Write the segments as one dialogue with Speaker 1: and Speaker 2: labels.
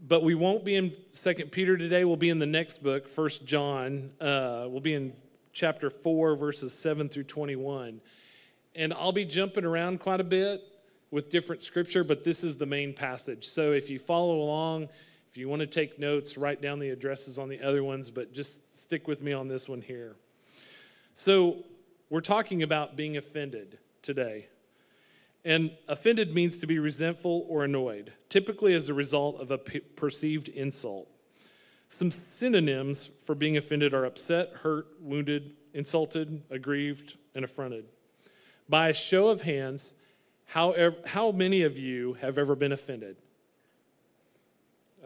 Speaker 1: but we won't be in Second Peter today. We'll be in the next book, First John. Uh, we'll be in chapter 4, verses 7 through 21. And I'll be jumping around quite a bit with different scripture, but this is the main passage. So if you follow along, if you want to take notes, write down the addresses on the other ones, but just stick with me on this one here. So we're talking about being offended today. And offended means to be resentful or annoyed, typically as a result of a perceived insult. Some synonyms for being offended are upset, hurt, wounded, insulted, aggrieved, and affronted. By a show of hands, how, how many of you have ever been offended?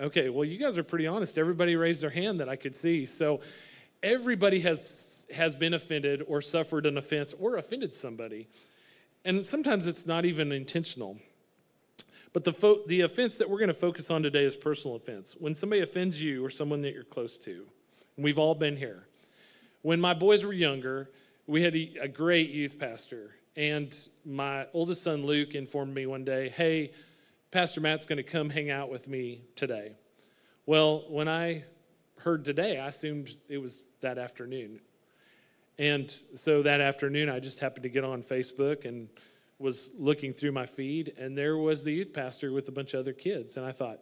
Speaker 1: Okay, well, you guys are pretty honest. Everybody raised their hand that I could see. So everybody has, has been offended or suffered an offense or offended somebody. And sometimes it's not even intentional. But the, fo- the offense that we're going to focus on today is personal offense. When somebody offends you or someone that you're close to, we've all been here. When my boys were younger, we had a, a great youth pastor. And my oldest son, Luke, informed me one day, hey, Pastor Matt's going to come hang out with me today. Well, when I heard today, I assumed it was that afternoon. And so that afternoon, I just happened to get on Facebook and was looking through my feed, and there was the youth pastor with a bunch of other kids. And I thought,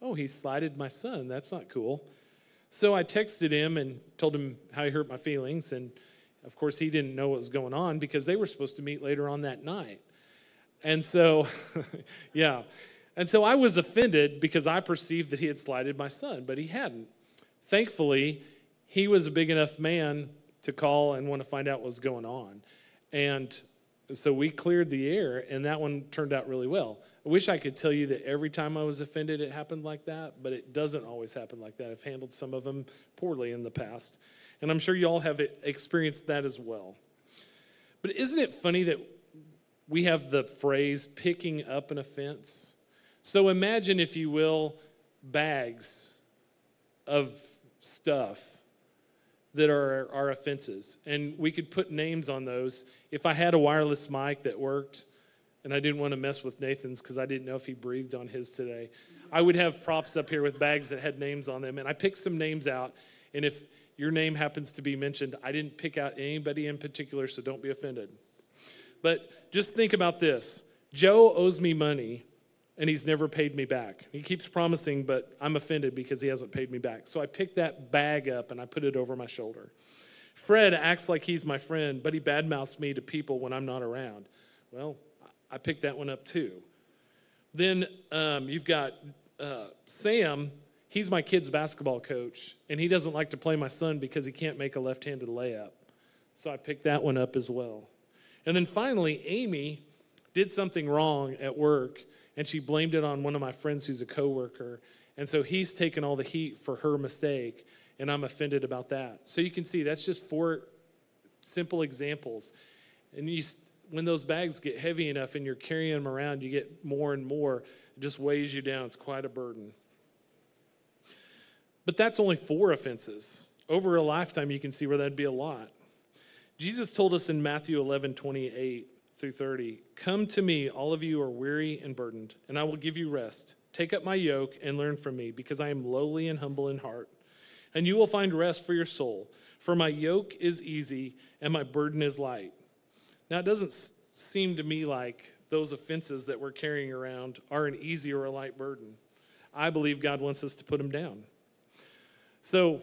Speaker 1: oh, he slighted my son. That's not cool. So I texted him and told him how he hurt my feelings. And of course, he didn't know what was going on because they were supposed to meet later on that night. And so, yeah. And so I was offended because I perceived that he had slighted my son, but he hadn't. Thankfully, he was a big enough man to call and want to find out what was going on. And so we cleared the air, and that one turned out really well. I wish I could tell you that every time I was offended, it happened like that, but it doesn't always happen like that. I've handled some of them poorly in the past, and I'm sure you all have experienced that as well. But isn't it funny that we have the phrase picking up an offense? So imagine, if you will, bags of stuff that are our offenses. And we could put names on those. If I had a wireless mic that worked, and I didn't want to mess with Nathan's because I didn't know if he breathed on his today, I would have props up here with bags that had names on them. And I picked some names out. And if your name happens to be mentioned, I didn't pick out anybody in particular, so don't be offended. But just think about this Joe owes me money and he's never paid me back. He keeps promising, but I'm offended because he hasn't paid me back. So I pick that bag up and I put it over my shoulder. Fred acts like he's my friend, but he badmouths me to people when I'm not around. Well, I picked that one up too. Then um, you've got uh, Sam. He's my kid's basketball coach, and he doesn't like to play my son because he can't make a left handed layup. So I picked that one up as well. And then finally, Amy did something wrong at work and she blamed it on one of my friends who's a coworker. And so he's taken all the heat for her mistake, and I'm offended about that. So you can see that's just four simple examples. And you, when those bags get heavy enough and you're carrying them around, you get more and more. It just weighs you down. It's quite a burden. But that's only four offenses. Over a lifetime, you can see where that'd be a lot. Jesus told us in Matthew 11 28, through 30. Come to me, all of you who are weary and burdened, and I will give you rest. Take up my yoke and learn from me, because I am lowly and humble in heart. And you will find rest for your soul. For my yoke is easy and my burden is light. Now, it doesn't seem to me like those offenses that we're carrying around are an easy or a light burden. I believe God wants us to put them down. So,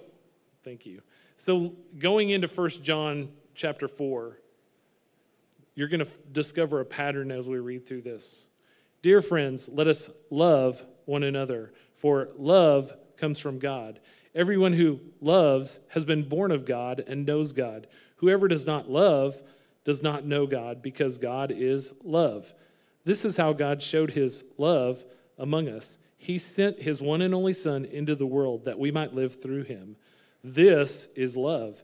Speaker 1: thank you. So, going into First John chapter 4, you're going to f- discover a pattern as we read through this. Dear friends, let us love one another, for love comes from God. Everyone who loves has been born of God and knows God. Whoever does not love does not know God, because God is love. This is how God showed his love among us. He sent his one and only Son into the world that we might live through him. This is love.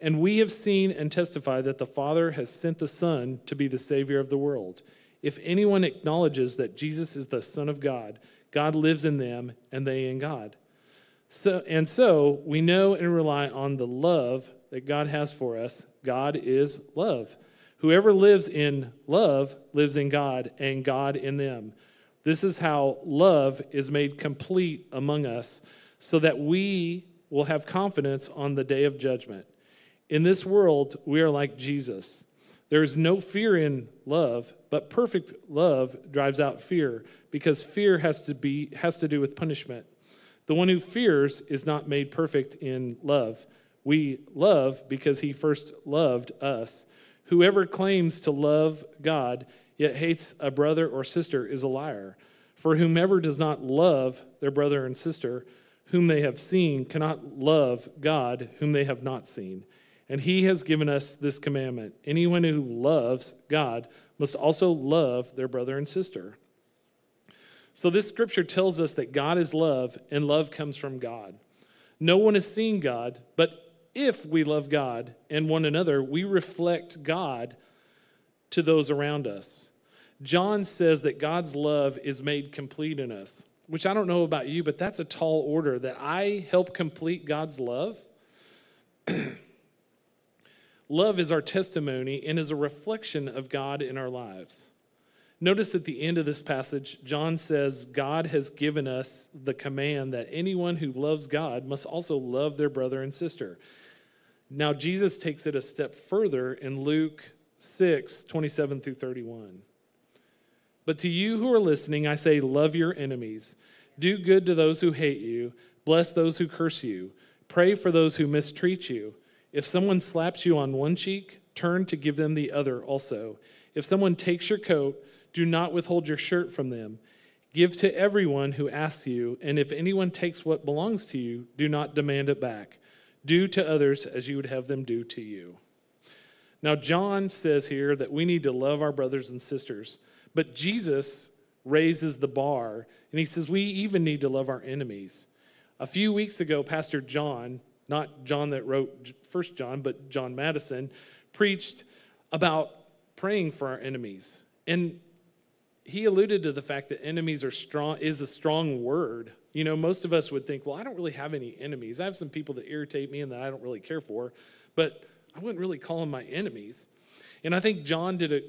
Speaker 1: And we have seen and testified that the Father has sent the Son to be the Savior of the world. If anyone acknowledges that Jesus is the Son of God, God lives in them and they in God. So, and so we know and rely on the love that God has for us. God is love. Whoever lives in love lives in God and God in them. This is how love is made complete among us, so that we will have confidence on the day of judgment. In this world, we are like Jesus. There is no fear in love, but perfect love drives out fear, because fear has to be has to do with punishment. The one who fears is not made perfect in love. We love because he first loved us. Whoever claims to love God yet hates a brother or sister is a liar. For whomever does not love their brother and sister, whom they have seen, cannot love God, whom they have not seen. And he has given us this commandment anyone who loves God must also love their brother and sister. So, this scripture tells us that God is love, and love comes from God. No one has seen God, but if we love God and one another, we reflect God to those around us. John says that God's love is made complete in us, which I don't know about you, but that's a tall order that I help complete God's love. love is our testimony and is a reflection of God in our lives. Notice at the end of this passage, John says, God has given us the command that anyone who loves God must also love their brother and sister. Now, Jesus takes it a step further in Luke 6 27 through 31. But to you who are listening, I say, love your enemies, do good to those who hate you, bless those who curse you, pray for those who mistreat you. If someone slaps you on one cheek, turn to give them the other also. If someone takes your coat, do not withhold your shirt from them. Give to everyone who asks you, and if anyone takes what belongs to you, do not demand it back. Do to others as you would have them do to you. Now, John says here that we need to love our brothers and sisters, but Jesus raises the bar, and he says we even need to love our enemies. A few weeks ago, Pastor John, not John that wrote First John, but John Madison, preached about praying for our enemies. And he alluded to the fact that enemies are strong is a strong word. You know, most of us would think, well, I don't really have any enemies. I have some people that irritate me and that I don't really care for, but I wouldn't really call them my enemies. And I think John did a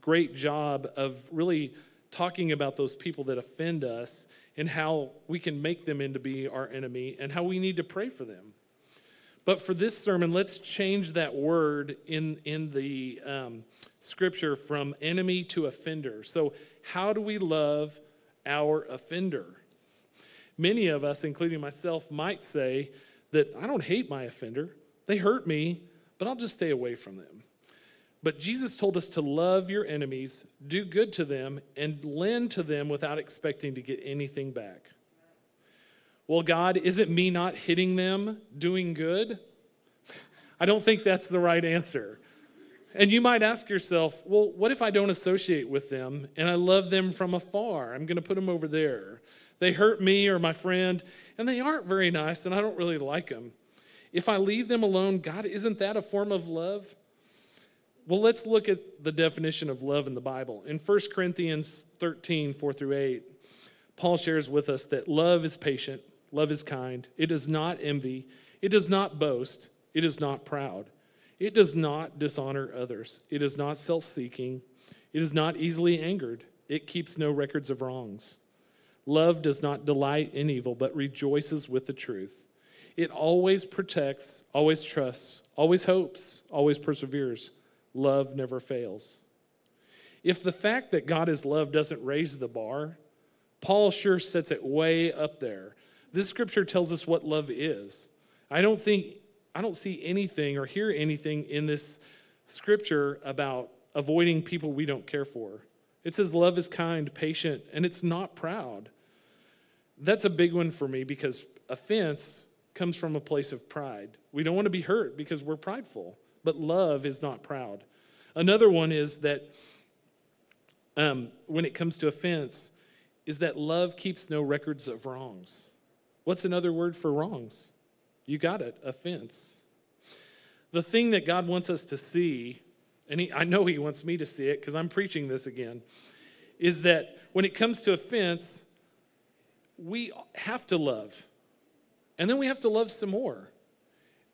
Speaker 1: great job of really talking about those people that offend us and how we can make them into be our enemy and how we need to pray for them. But for this sermon, let's change that word in, in the um, scripture from enemy to offender. So, how do we love our offender? Many of us, including myself, might say that I don't hate my offender. They hurt me, but I'll just stay away from them. But Jesus told us to love your enemies, do good to them, and lend to them without expecting to get anything back. Well, God, is it me not hitting them doing good? I don't think that's the right answer. And you might ask yourself, well, what if I don't associate with them and I love them from afar? I'm going to put them over there. They hurt me or my friend, and they aren't very nice, and I don't really like them. If I leave them alone, God, isn't that a form of love? Well, let's look at the definition of love in the Bible. In 1 Corinthians 13, 4 through 8, Paul shares with us that love is patient, Love is kind. It does not envy. It does not boast. It is not proud. It does not dishonor others. It is not self seeking. It is not easily angered. It keeps no records of wrongs. Love does not delight in evil, but rejoices with the truth. It always protects, always trusts, always hopes, always perseveres. Love never fails. If the fact that God is love doesn't raise the bar, Paul sure sets it way up there. This scripture tells us what love is. I don't think, I don't see anything or hear anything in this scripture about avoiding people we don't care for. It says love is kind, patient, and it's not proud. That's a big one for me because offense comes from a place of pride. We don't want to be hurt because we're prideful, but love is not proud. Another one is that um, when it comes to offense, is that love keeps no records of wrongs. What's another word for wrongs? You got it, offense. The thing that God wants us to see, and he, I know He wants me to see it because I'm preaching this again, is that when it comes to offense, we have to love. And then we have to love some more.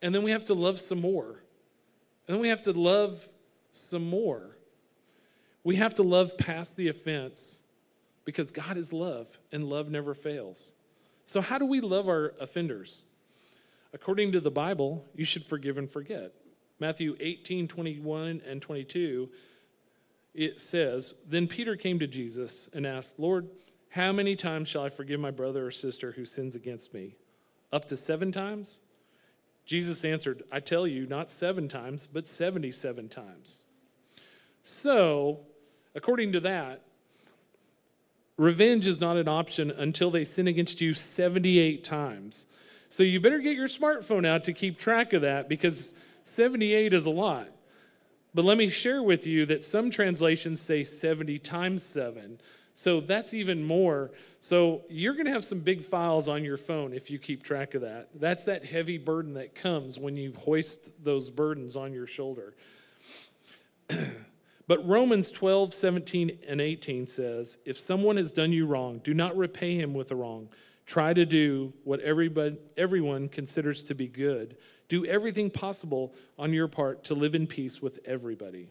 Speaker 1: And then we have to love some more. And then we have to love some more. We have to love past the offense because God is love and love never fails. So, how do we love our offenders? According to the Bible, you should forgive and forget. Matthew 18, 21 and 22, it says, Then Peter came to Jesus and asked, Lord, how many times shall I forgive my brother or sister who sins against me? Up to seven times? Jesus answered, I tell you, not seven times, but 77 times. So, according to that, revenge is not an option until they sin against you 78 times. So you better get your smartphone out to keep track of that because 78 is a lot. But let me share with you that some translations say 70 times 7. So that's even more. So you're going to have some big files on your phone if you keep track of that. That's that heavy burden that comes when you hoist those burdens on your shoulder. but Romans 12, 17, and 18 says, If someone has done you wrong, do not repay him with a wrong. Try to do what everybody, everyone considers to be good. Do everything possible on your part to live in peace with everybody.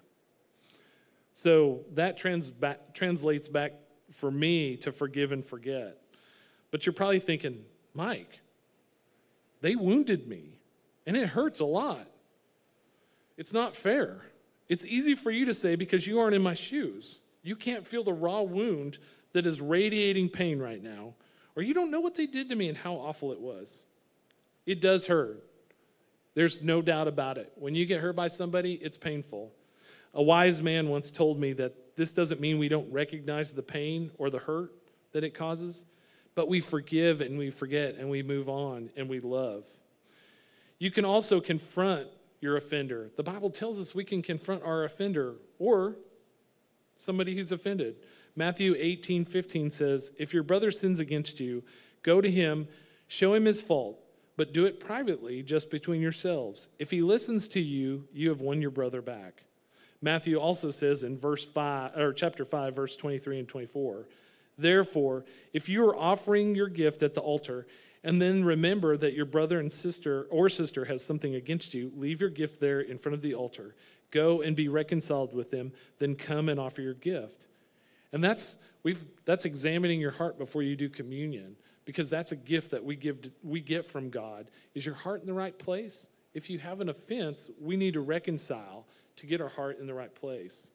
Speaker 1: So that trans back, translates back for me to forgive and forget. But you're probably thinking, Mike, they wounded me and it hurts a lot. It's not fair. It's easy for you to say because you aren't in my shoes. You can't feel the raw wound that is radiating pain right now, or you don't know what they did to me and how awful it was. It does hurt. There's no doubt about it. When you get hurt by somebody, it's painful. A wise man once told me that this doesn't mean we don't recognize the pain or the hurt that it causes, but we forgive and we forget and we move on and we love. You can also confront your offender. The Bible tells us we can confront our offender or somebody who's offended. Matthew 18, 15 says, If your brother sins against you, go to him, show him his fault, but do it privately, just between yourselves. If he listens to you, you have won your brother back. Matthew also says in verse 5 or chapter 5 verse 23 and 24, therefore, if you are offering your gift at the altar and then remember that your brother and sister or sister has something against you, leave your gift there in front of the altar. Go and be reconciled with them, then come and offer your gift. And that's we've that's examining your heart before you do communion because that's a gift that we give we get from God. Is your heart in the right place? If you have an offense, we need to reconcile to get our heart in the right place.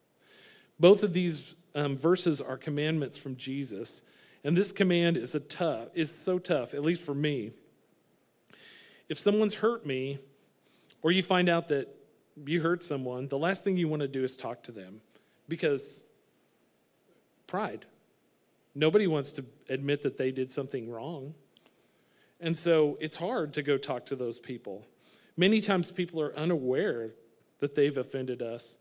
Speaker 1: Both of these um, verses are commandments from Jesus, and this command is a tough is so tough, at least for me. If someone's hurt me, or you find out that you hurt someone, the last thing you want to do is talk to them because pride. Nobody wants to admit that they did something wrong. And so it's hard to go talk to those people. Many times people are unaware that they've offended us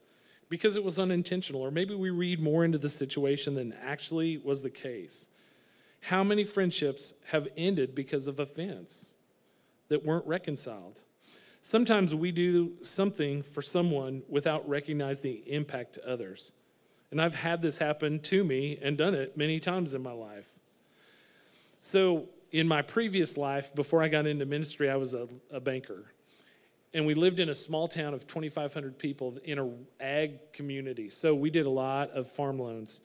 Speaker 1: because it was unintentional, or maybe we read more into the situation than actually was the case. How many friendships have ended because of offense that weren't reconciled? Sometimes we do something for someone without recognizing the impact to others. And I've had this happen to me and done it many times in my life. So, in my previous life, before I got into ministry, I was a, a banker and we lived in a small town of 2,500 people in a ag community. So we did a lot of farm loans,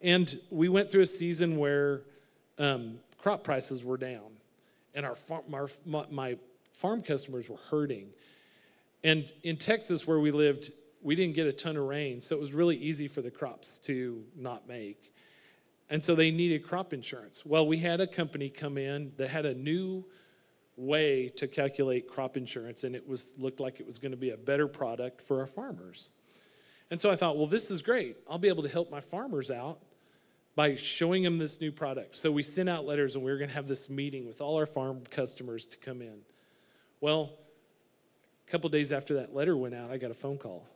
Speaker 1: and we went through a season where um, crop prices were down, and our, farm, our my farm customers were hurting. And in Texas, where we lived, we didn't get a ton of rain, so it was really easy for the crops to not make. And so they needed crop insurance. Well, we had a company come in that had a new way to calculate crop insurance, and it was looked like it was going to be a better product for our farmers. And so I thought, well, this is great. I'll be able to help my farmers out by showing them this new product. So we sent out letters, and we were going to have this meeting with all our farm customers to come in. Well, a couple days after that letter went out, I got a phone call.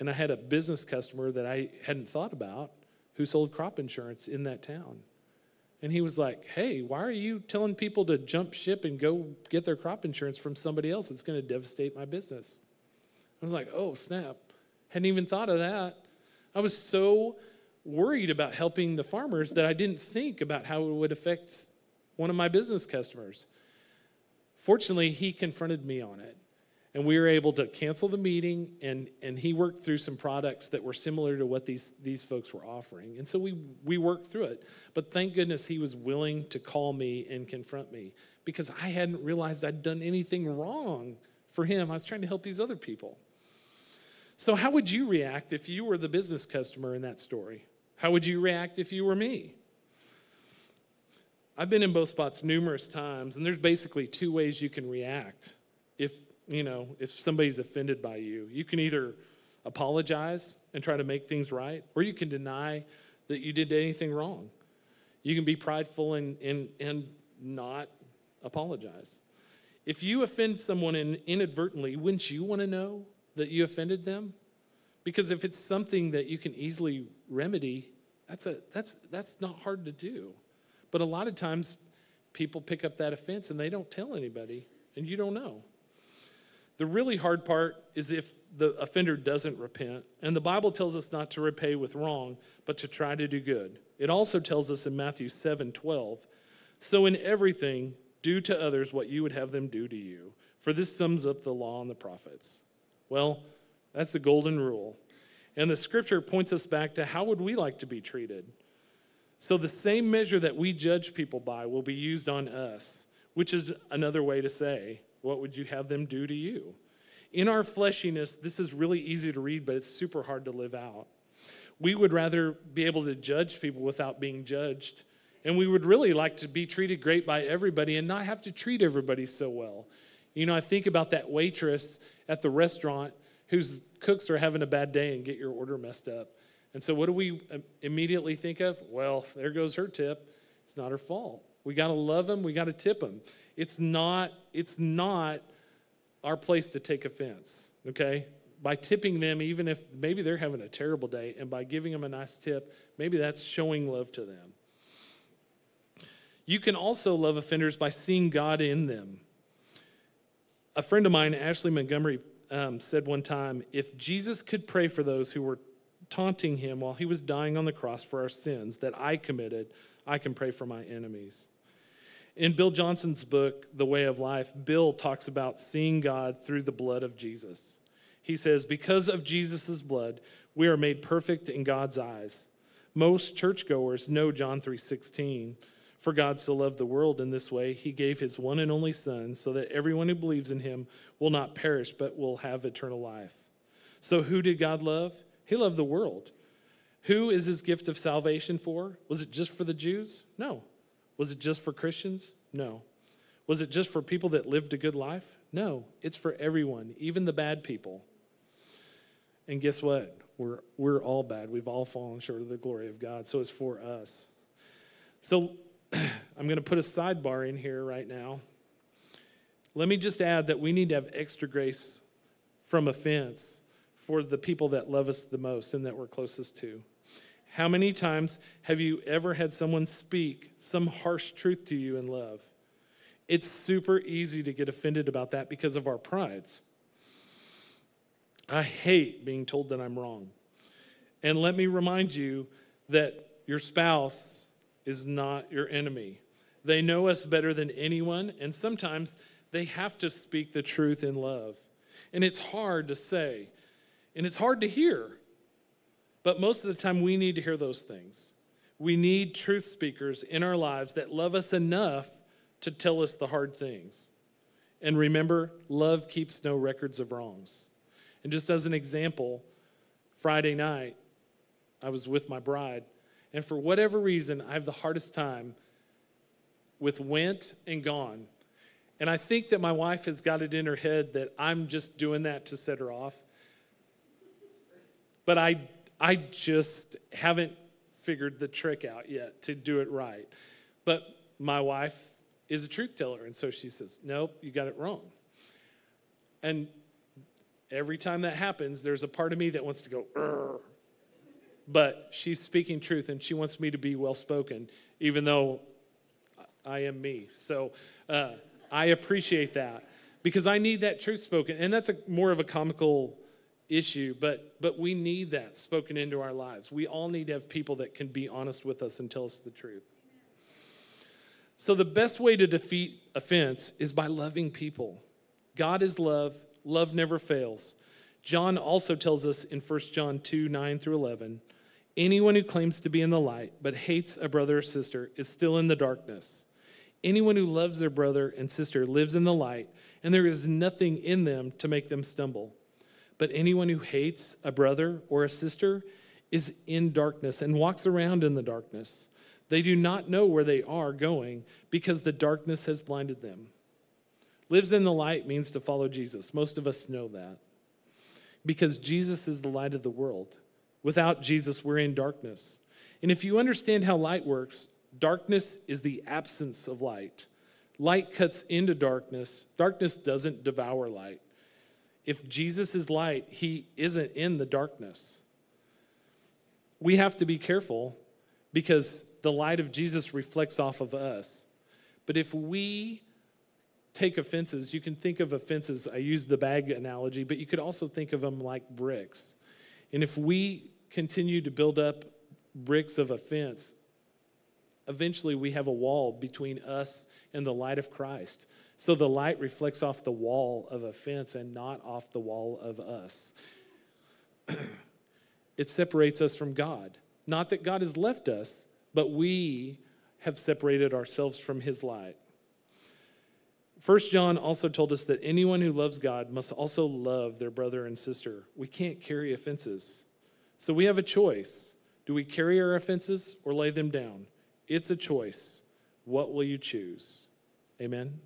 Speaker 1: And I had a business customer that I hadn't thought about who sold crop insurance in that town. And he was like, Hey, why are you telling people to jump ship and go get their crop insurance from somebody else? It's going to devastate my business. I was like, Oh, snap. Hadn't even thought of that. I was so worried about helping the farmers that I didn't think about how it would affect one of my business customers. Fortunately, he confronted me on it. And we were able to cancel the meeting, and, and he worked through some products that were similar to what these, these folks were offering. And so we, we worked through it. But thank goodness he was willing to call me and confront me because I hadn't realized I'd done anything wrong for him. I was trying to help these other people. So, how would you react if you were the business customer in that story? How would you react if you were me? I've been in both spots numerous times, and there's basically two ways you can react if you know if somebody's offended by you. You can either apologize and try to make things right, or you can deny that you did anything wrong. You can be prideful and and, and not apologize. If you offend someone in, inadvertently, wouldn't you want to know that you offended them? Because if it's something that you can easily remedy, that's, a, that's, that's not hard to do. But a lot of times, people pick up that offense and they don't tell anybody, and you don't know. The really hard part is if the offender doesn't repent. And the Bible tells us not to repay with wrong, but to try to do good. It also tells us in Matthew 7 12, so in everything, do to others what you would have them do to you. For this sums up the law and the prophets. Well, that's the golden rule. And the scripture points us back to how would we like to be treated? So the same measure that we judge people by will be used on us, which is another way to say, what would you have them do to you? In our fleshiness, this is really easy to read, but it's super hard to live out. We would rather be able to judge people without being judged. And we would really like to be treated great by everybody and not have to treat everybody so well. You know, I think about that waitress at the restaurant whose cooks are having a bad day and get your order messed up. And so, what do we um, immediately think of? Well, there goes her tip. It's not her fault. We got to love them. We got to tip them. It's not. It's not our place to take offense. Okay. By tipping them, even if maybe they're having a terrible day, and by giving them a nice tip, maybe that's showing love to them. You can also love offenders by seeing God in them. A friend of mine, Ashley Montgomery, um, said one time if Jesus could pray for those who were taunting him while he was dying on the cross for our sins that I committed, I can pray for my enemies. In Bill Johnson's book, The Way of Life, Bill talks about seeing God through the blood of Jesus. He says, Because of Jesus' blood, we are made perfect in God's eyes. Most churchgoers know John 3:16. For God so loved the world in this way, he gave his one and only Son, so that everyone who believes in him will not perish, but will have eternal life. So, who did God love? He loved the world. Who is his gift of salvation for? Was it just for the Jews? No. Was it just for Christians? No. Was it just for people that lived a good life? No. It's for everyone, even the bad people. And guess what? We're, we're all bad. We've all fallen short of the glory of God. So it's for us. So I'm going to put a sidebar in here right now. Let me just add that we need to have extra grace from offense for the people that love us the most and that we're closest to. How many times have you ever had someone speak some harsh truth to you in love? It's super easy to get offended about that because of our prides. I hate being told that I'm wrong. And let me remind you that your spouse is not your enemy. They know us better than anyone, and sometimes they have to speak the truth in love. And it's hard to say, and it's hard to hear. But most of the time, we need to hear those things. We need truth speakers in our lives that love us enough to tell us the hard things. And remember, love keeps no records of wrongs. And just as an example, Friday night, I was with my bride, and for whatever reason, I have the hardest time with went and gone. And I think that my wife has got it in her head that I'm just doing that to set her off. But I, I just haven't figured the trick out yet to do it right. But my wife is a truth teller, and so she says, Nope, you got it wrong. And every time that happens, there's a part of me that wants to go, but she's speaking truth and she wants me to be well spoken, even though I am me. So uh, I appreciate that because I need that truth spoken. And that's a, more of a comical issue, but, but we need that spoken into our lives. We all need to have people that can be honest with us and tell us the truth. So, the best way to defeat offense is by loving people. God is love, love never fails. John also tells us in 1 John 2 9 through 11 anyone who claims to be in the light but hates a brother or sister is still in the darkness. Anyone who loves their brother and sister lives in the light, and there is nothing in them to make them stumble. But anyone who hates a brother or a sister is in darkness and walks around in the darkness. They do not know where they are going because the darkness has blinded them. Lives in the light means to follow Jesus. Most of us know that. Because Jesus is the light of the world. Without Jesus, we're in darkness. And if you understand how light works, darkness is the absence of light. Light cuts into darkness. Darkness doesn't devour light. If Jesus is light, he isn't in the darkness. We have to be careful because the light of Jesus reflects off of us. But if we take offenses, you can think of offenses, I use the bag analogy, but you could also think of them like bricks. And if we continue to build up bricks of offense, eventually we have a wall between us and the light of Christ. So the light reflects off the wall of offense and not off the wall of us. it separates us from God. Not that God has left us, but we have separated ourselves from his light. First John also told us that anyone who loves God must also love their brother and sister. We can't carry offenses. So we have a choice. Do we carry our offenses or lay them down? It's a choice. What will you choose? Amen.